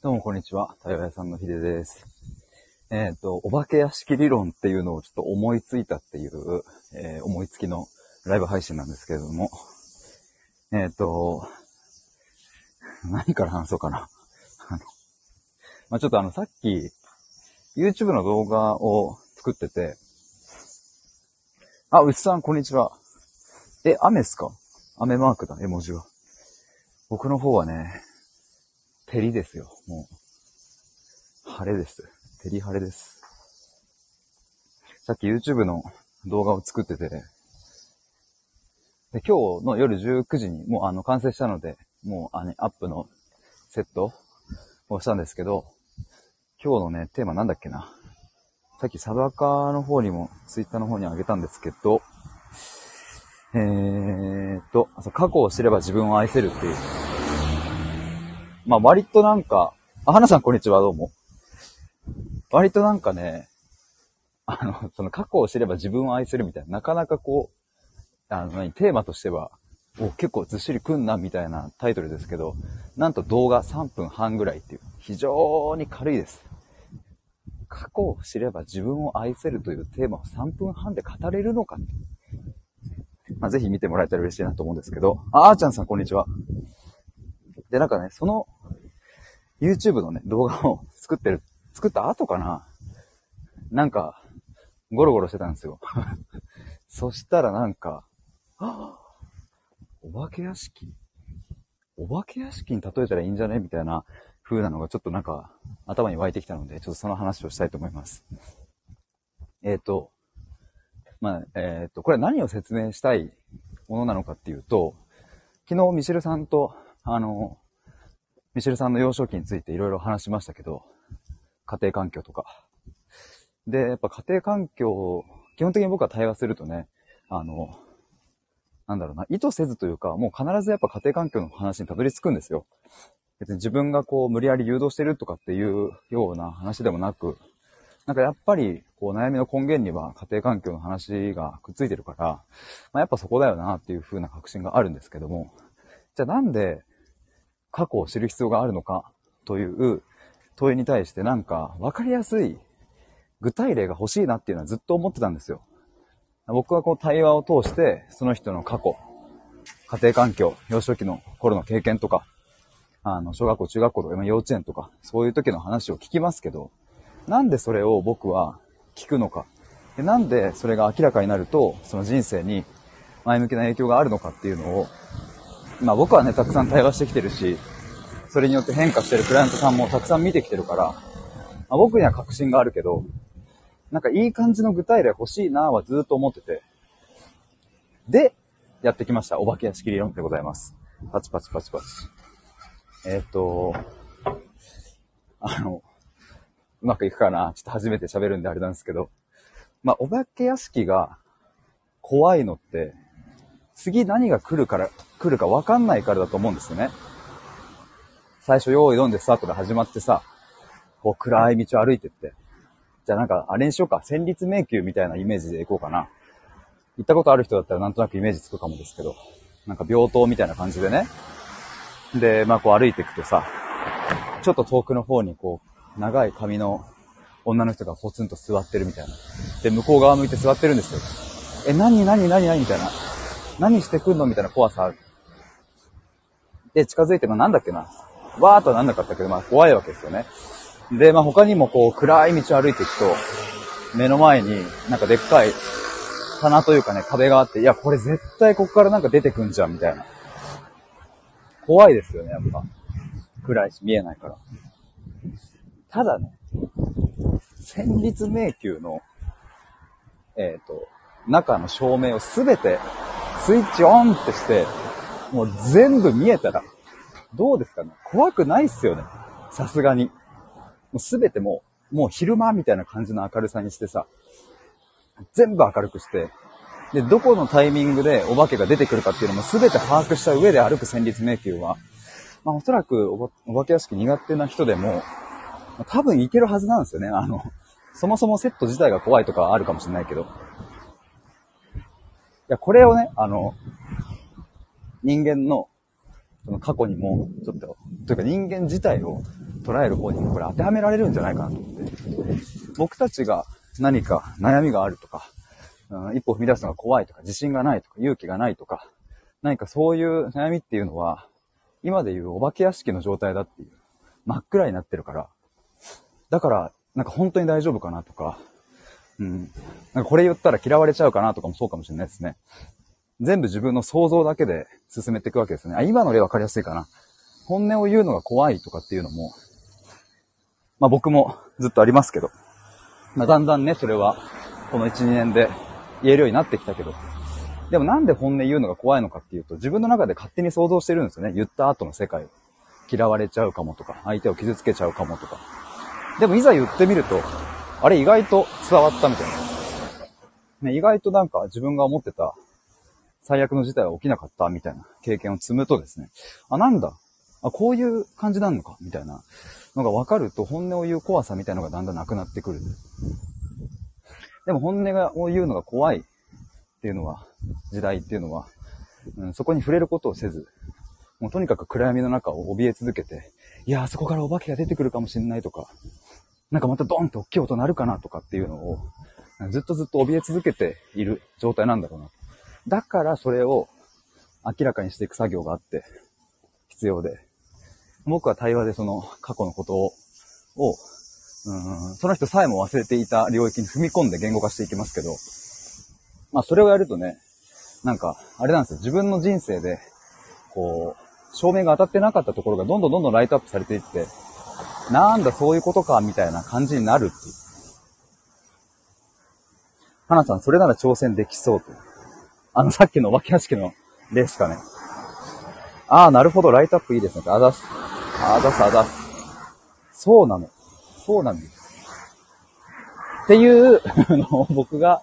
どうもこんにちは。太陽屋さんのひでです。えっ、と、お化け屋敷理論っていうのをちょっと思いついたっていう、えー思いつきのライブ配信なんですけれども、えっ、と、何から話そうかな。あの、まあ、ちょっとあの、さっき、YouTube の動画を作ってて、あ、うちさん、こんにちは。え、雨っすか？雨マークだ、絵文字が。僕の方はね、照りですよ、もう。晴れです。照り晴れです。さっき YouTube の動画を作ってて、で今日の夜19時にもうあの完成したので、もうあのアップのセットをしたんですけど、今日のね、テーマなんだっけな。さっきサバカの方にも、ツイッターの方にあげたんですけど、えーっと、過去を知れば自分を愛せるっていう。まあ割となんか、あ、花さんこんにちは、どうも。割となんかね、あの、その過去を知れば自分を愛せるみたいな、なかなかこう、あの、何、テーマとしては、お、結構ずっしりくんな、みたいなタイトルですけど、なんと動画3分半ぐらいっていう、非常に軽いです。過去を知れば自分を愛せるというテーマを3分半で語れるのかってまあ、ぜひ見てもらえたら嬉しいなと思うんですけど、あーちゃんさんこんにちは。で、なんかね、その、YouTube のね、動画を 作ってる、作った後かななんか、ゴロゴロしてたんですよ。そしたらなんか、お化け屋敷？お化け屋敷に例えたらいいんじゃね？みたいな風なのがちょっとなんか頭に湧いてきたので、ちょっとその話をしたいと思います。えっ、と、まあ、えっ、と、これは何を説明したいものなのかっていうと、昨日ミシェルさんと、あの、ミシェルさんの幼少期についていろいろ話しましたけど、家庭環境とか。で、やっぱ家庭環境、基本的に僕は対話するとね、あの、なんだろうな、意図せずというか、もう必ずやっぱ家庭環境の話にたどり着くんですよ。別に自分がこう無理やり誘導してるとかっていうような話でもなく、なんかやっぱりこう悩みの根源には家庭環境の話がくっついてるから、まあ、やっぱそこだよなっていう風な確信があるんですけども、じゃあなんで過去を知る必要があるのかという問いに対してなんか分かりやすい具体例が欲しいなっていうのはずっと思ってたんですよ。僕はこう対話を通してその人の過去、家庭環境、幼少期の頃の経験とか、あの、小学校、中学校とか、ま幼稚園とか、そういう時の話を聞きますけど、なんでそれを僕は聞くのか？でなんでそれが明らかになると、その人生に前向きな影響があるのかっていうのを、まあ僕はね、たくさん対話してきてるし、それによって変化してるクライアントさんもたくさん見てきてるから、まあ、僕には確信があるけど、なんかいい感じの具体例欲しいなぁはずっと思ってて。で、やってきました。お化け屋敷理論でございます。パチパチパチパチ。えーっと、あの、うまくいくかなちょっと初めて喋るんであれなんですけど。まあ、お化け屋敷が怖いのって、次何が来るから、来るか分かんないからだと思うんですよね。最初、用意どんでスタートで始まってさ、こう暗い道を歩いてって。じゃあなんか、あれにしようか。戦慄迷宮みたいなイメージで行こうかな。行ったことある人だったらなんとなくイメージつくかもですけど。なんか病棟みたいな感じでね。で、まあこう歩いていくとさ、ちょっと遠くの方にこう、長い髪の女の人がポツンと座ってるみたいな。で、向こう側向いて座ってるんですよ。え、何何何何みたいな。何してくんのみたいな怖さある。で、近づいて、まあなんだっけな。わーっとはなんなかったけど、まあ怖いわけですよね。で、まあ他にもこう暗い道を歩いていくと、目の前になんかでっかい棚というかね、壁があって、いや、これ絶対ここからなんか出てくんじゃん、みたいな。怖いですよね、やっぱ。暗いし見えないから。ただね、戦慄迷宮の、えっ、と、中の照明をすべてスイッチオンってして、もう全部見えたら、どうですかね？怖くないっすよね。さすがに。もうすべてもう、もう昼間みたいな感じの明るさにしてさ、全部明るくして、で、どこのタイミングでお化けが出てくるかっていうのも全て把握した上で歩く戦慄迷宮は、まあおそらくお化け屋敷苦手な人でも、多分いけるはずなんですよね。あの、そもそもセット自体が怖いとかはあるかもしれないけど。いや、これをね、あの、人間の、その過去にも、ちょっと、というか人間自体を捉える方にもこれ当てはめられるんじゃないかなと思って。僕たちが何か悩みがあるとか、うん、一歩踏み出すのが怖いとか、自信がないとか、勇気がないとか、何かそういう悩みっていうのは、今でいうお化け屋敷の状態だっていう。真っ暗になってるから。だから、なんか本当に大丈夫かなとか、うん。なんかこれ言ったら嫌われちゃうかなとかもそうかもしれないですね。全部自分の想像だけで進めていくわけですね。あ、今の例分かりやすいかな。本音を言うのが怖いとかっていうのも、まあ僕もずっとありますけど、まあだんだんね、それは、この1、2年で言えるようになってきたけど、でもなんで本音言うのが怖いのかっていうと、自分の中で勝手に想像してるんですよね。言った後の世界を。嫌われちゃうかもとか、相手を傷つけちゃうかもとか。でもいざ言ってみると、あれ意外と伝わったみたいな。ね、意外となんか自分が思ってた最悪の事態は起きなかったみたいな経験を積むとですね、あ、なんだ、あ、こういう感じなのかみたいなのが分かると本音を言う怖さみたいなのがだんだんなくなってくる。でも本音を言うのが怖いっていうのは、時代っていうのは、うん、そこに触れることをせず、もうとにかく暗闇の中を怯え続けて、いや、あそこからお化けが出てくるかもしれないとか、なんかまたドンって大きい音鳴るかなとかっていうのを、ずっとずっと怯え続けている状態なんだろうな。だからそれを明らかにしていく作業があって、必要で。僕は対話でその過去のことを、をうんその人さえも忘れていた領域に踏み込んで言語化していきますけど、まあそれをやるとね、なんか、あれなんですよ。自分の人生で、こう、照明が当たってなかったところがどんどんどんどんライトアップされていって、なんだそういうことか、みたいな感じになるっていう。花さん、それなら挑戦できそうと。あの、さっきのお化け屋敷の例しかね。ああ、なるほど、ライトアップいいですね。あざす。あざす、あざす。そうなの。そうなんです。っていうあの僕が、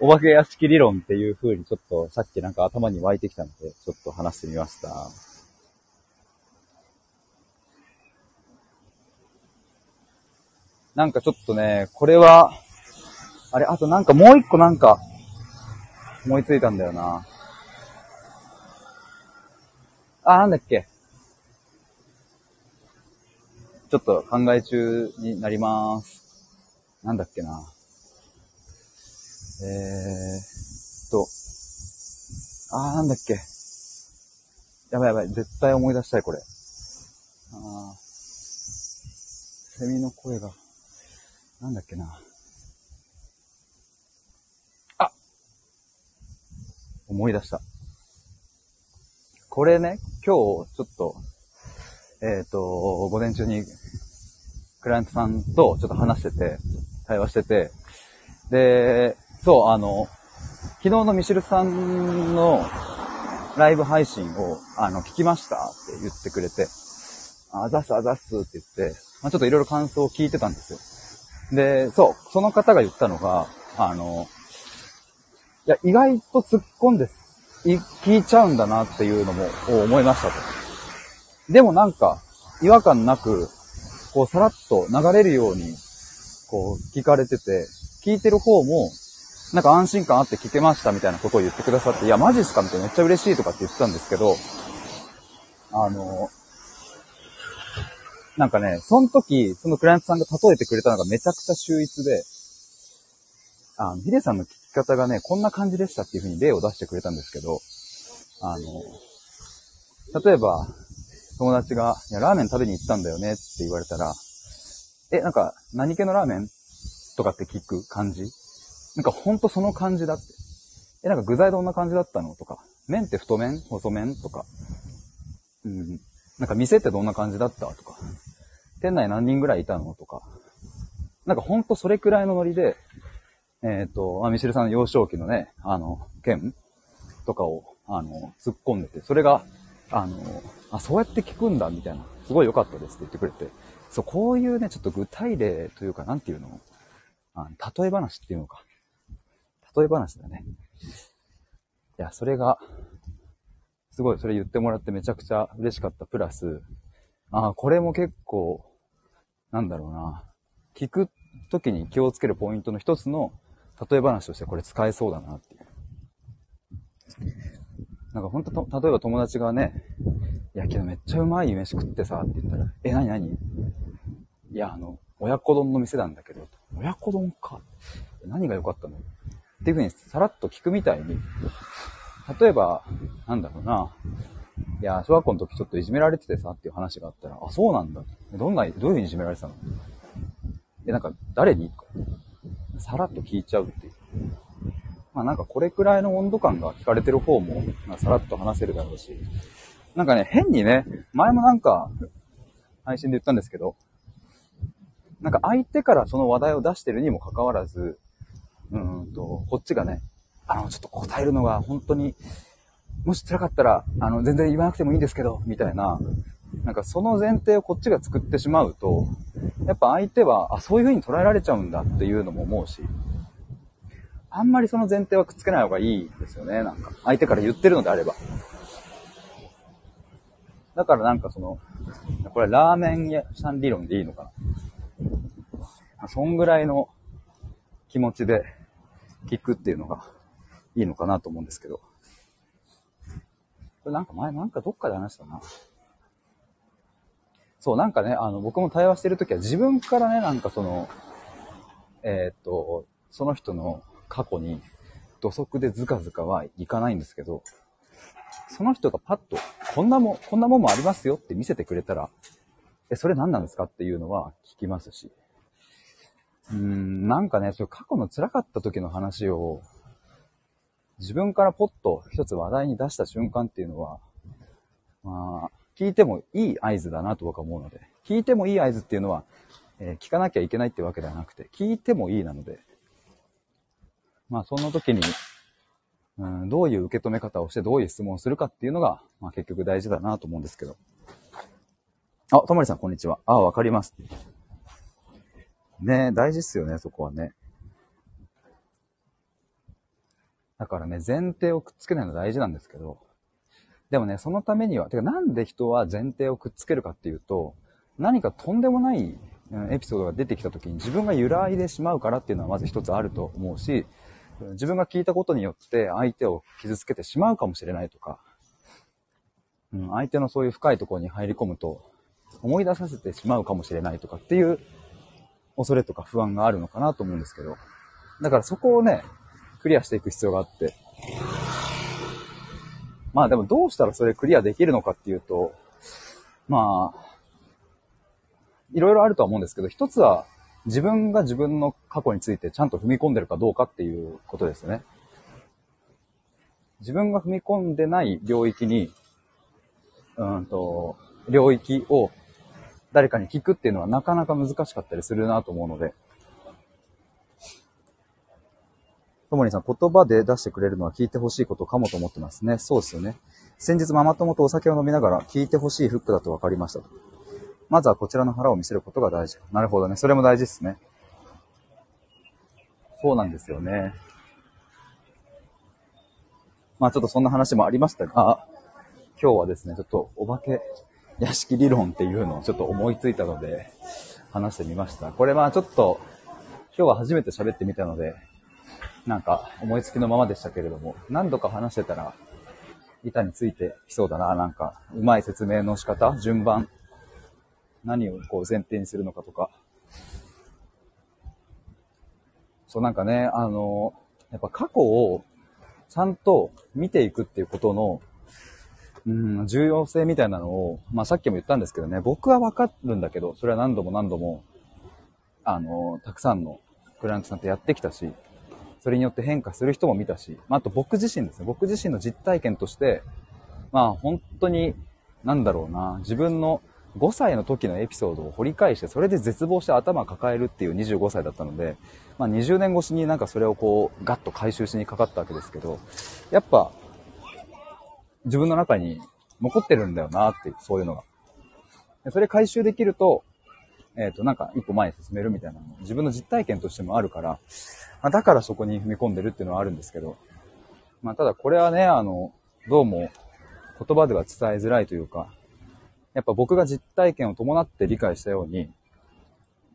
お化け屋敷理論っていう風にちょっとさっきなんか頭に湧いてきたので、ちょっと話してみました。なんかちょっとね、これは、あれ、あとなんかもう一個なんか、思いついたんだよな。あ、なんだっけ。ちょっと考え中になりまーす。なんだっけな。えーと。あー、なんだっけ。やばいやばい。絶対思い出したい、これ。あー。セミの声が。なんだっけな。あ思い出した。これね、今日、ちょっと、えっ、ー、と、午前中に、クライアントさんとちょっと話してて、対話してて、で、そう、あの、昨日のミシルさんのライブ配信を、あの、聞きましたって言ってくれて、あざすあざすって言って、まあ、ちょっといろいろ感想を聞いてたんですよ。で、そう、その方が言ったのが、あの、いや、意外と突っ込んで、い聞いちゃうんだなっていうのも思いましたと。でもなんか、違和感なく、こう、さらっと流れるように、こう、聞かれてて、聞いてる方も、なんか安心感あって聞けましたみたいなことを言ってくださって、いや、マジっすかみたいなめっちゃ嬉しいとかって言ってたんですけど、あの、なんかね、その時、そのクライアントさんが例えてくれたのがめちゃくちゃ秀逸で、あの、ヒデさんの聞き方がね、こんな感じでしたっていうふうに例を出してくれたんですけど、あの、例えば、友達が、いや、ラーメン食べに行ったんだよねって言われたら、え、なんか、何系のラーメン？とかって聞く感じ？なんかほんとその感じだって。え、なんか具材どんな感じだったの？とか、麺って太麺？細麺？とか、うん。なんか店ってどんな感じだったとか、店内何人ぐらいいたのとか、なんかほんとそれくらいのノリで、えっ、ー、と、あ、ミシルさんの幼少期のね、あの、件とかを、あの、突っ込んでて、それが、あの、あ、そうやって聞くんだ、みたいな、すごい良かったですって言ってくれて、そう、こういうね、ちょっと具体例というか、なんていうのあの例え話っていうのか。例え話だね。いや、それが、すごい、それ言ってもらってめちゃくちゃ嬉しかった。プラス、ああこれも結構、なんだろうな。聞くときに気をつけるポイントの一つの例え話としてこれ使えそうだなっていう。なんかほんと、例えば友達がね、いやけどめっちゃうまい飯食ってさ、って言ったら、え、なになに？いや、あの、親子丼の店なんだけど、親子丼か。何が良かったの？っていうふうにさらっと聞くみたいに、例えば、なんだろうな。いや、小学校の時ちょっといじめられててさっていう話があったら、あ、そうなんだ。どんな、どういうふうにいじめられてたの？で、なんか、誰に？さらっと聞いちゃうっていう。まあなんかこれくらいの温度感が聞かれてる方も、まあ、さらっと話せるだろうし、なんかね、変にね、前もなんか、配信で言ったんですけど、なんか相手からその話題を出してるにもかかわらず、うんと、こっちがね、あの、ちょっと答えるのが本当に、もし辛かったら、あの、全然言わなくてもいいんですけど、みたいな、なんかその前提をこっちが作ってしまうと、やっぱ相手は、あ、そういう風に捉えられちゃうんだっていうのも思うし、あんまりその前提はくっつけない方がいいですよね、なんか。相手から言ってるのであれば。だからなんかその、これラーメン屋さん理論でいいのかな。そんぐらいの気持ちで聞くっていうのがいいのかなと思うんですけど。これなんか前なんかどっかで話したな。そう、なんかね、あの、僕も対話してるときは自分からね、なんかその、えー、っと、その人の過去に土足でズカズカはいかないんですけど、その人がパッと、こんなもん、こんなもんもありますよって見せてくれたら、え、それ何なんですか？っていうのは聞きますし。うーん、なんかね、そう過去の辛かった時の話を、自分からポッと一つ話題に出した瞬間っていうのは、まあ、聞いてもいい合図だなと僕は思うので、聞いてもいい合図っていうのは、えー、聞かなきゃいけないってわけではなくて、聞いてもいいなので、まあそんな時に、うん、どういう受け止め方をしてどういう質問をするかっていうのが、まあ結局大事だなと思うんですけど。あ、ともりさんこんにちは。あ、わかります。ね大事っすよね、そこはね。だからね、前提をくっつけないの大事なんですけど、でもね、そのためには、てかなんで人は前提をくっつけるかっていうと、何かとんでもないエピソードが出てきた時に自分が揺らいでしまうからっていうのはまず一つあると思うし、自分が聞いたことによって相手を傷つけてしまうかもしれないとか、うん、相手のそういう深いところに入り込むと思い出させてしまうかもしれないとかっていう恐れとか不安があるのかなと思うんですけど、だからそこをね、クリアしていく必要があって、まあでもどうしたらそれクリアできるのかっていうと、まあ、いろいろあるとは思うんですけど、一つは自分が自分の過去についてちゃんと踏み込んでるかどうかっていうことですよね。自分が踏み込んでない領域に、うんと、領域を誰かに聞くっていうのはなかなか難しかったりするなと思うので、ともりさん、言葉で出してくれるのは聞いてほしいことかもと思ってますね。そうですよね。先日ママ友とお酒を飲みながら聞いてほしいフックだと分かりましたと。まずはこちらの腹を見せることが大事。なるほどね。それも大事ですね。そうなんですよね。まあちょっとそんな話もありましたが、今日はですね、ちょっとお化け屋敷理論っていうのをちょっと思いついたので、話してみました。これまあちょっと、今日は初めて喋ってみたので、なんか思いつきのままでしたけれども、何度か話してたら、板についてきそうだな、なんか、うまい説明の仕方、順番、何をこう前提にするのかとか。そうなんかね、あの、やっぱ過去をちゃんと見ていくっていうことの、うん、重要性みたいなのを、まあさっきも言ったんですけどね、僕はわかるんだけど、それは何度も何度も、あの、たくさんのクライアントさんとやってきたし、それによって変化する人も見たし、まあ、あと僕自身ですね。僕自身の実体験として、まあ本当に、なんだろうな、自分の5歳の時のエピソードを掘り返して、それで絶望して頭抱えるっていう25歳だったので、まあ20年越しになんかそれをこう、ガッと回収しにかかったわけですけど、やっぱ、自分の中に残ってるんだよなっていう、そういうのが。それ回収できると、えっ、ー、と、なんか一歩前に進めるみたいなの自分の実体験としてもあるから、まあ、だからそこに踏み込んでるっていうのはあるんですけど、まあ、ただこれはね、あの、どうも言葉では伝えづらいというか、やっぱ僕が実体験を伴って理解したように、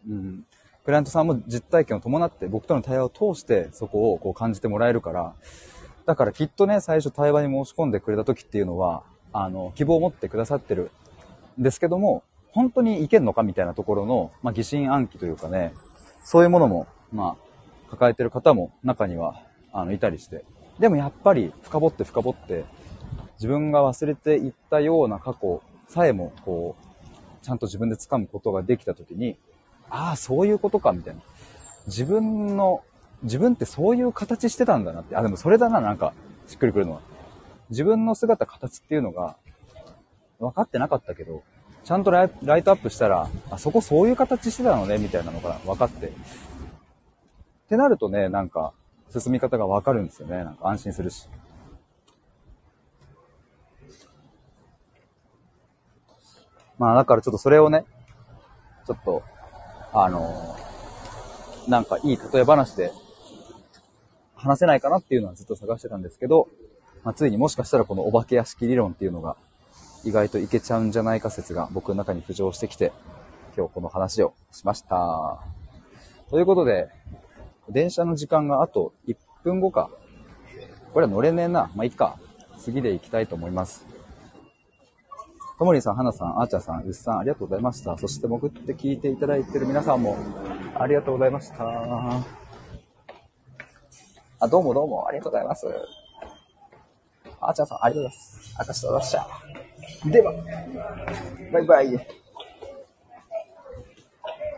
うん、クライアントさんも実体験を伴って僕との対話を通してそこをこう感じてもらえるから、だからきっとね、最初対話に申し込んでくれた時っていうのは、あの、希望を持ってくださってるんですけども、本当にいけんのかみたいなところの、まあ、疑心暗鬼というかね、そういうものも、まあ、抱えてる方も中には、あの、いたりして。でもやっぱり、深掘って深掘って、自分が忘れていったような過去さえも、こう、ちゃんと自分で掴むことができたときに、ああ、そういうことか、みたいな。自分の、自分ってそういう形してたんだなって。あ、でもそれだな、なんか、しっくりくるのは。自分の姿、形っていうのが、分かってなかったけど、ちゃんとライトアップしたら、あそこそういう形してたのね、みたいなのが分かって。ってなるとね、なんか、進み方が分かるんですよね。なんか安心するし。まあだからちょっとそれをね、ちょっと、あのー、なんかいい例え話で話せないかなっていうのはずっと探してたんですけど、まあ、ついにもしかしたらこのお化け屋敷理論っていうのが意外といけちゃうんじゃないか説が僕の中に浮上してきて、今日この話をしました。ということで、電車の時間があと1分後か。これは乗れねえな。まあ、いっか。次で行きたいと思います。ともりさん、はなさん、あーちゃんさん、うっさん、ありがとうございました。そして潜って聞いていただいてる皆さんも、ありがとうございました。あ、どうもどうも、ありがとうございます。あちゃんさん、ありがとうございます。あかしとざした。では、バイバイ。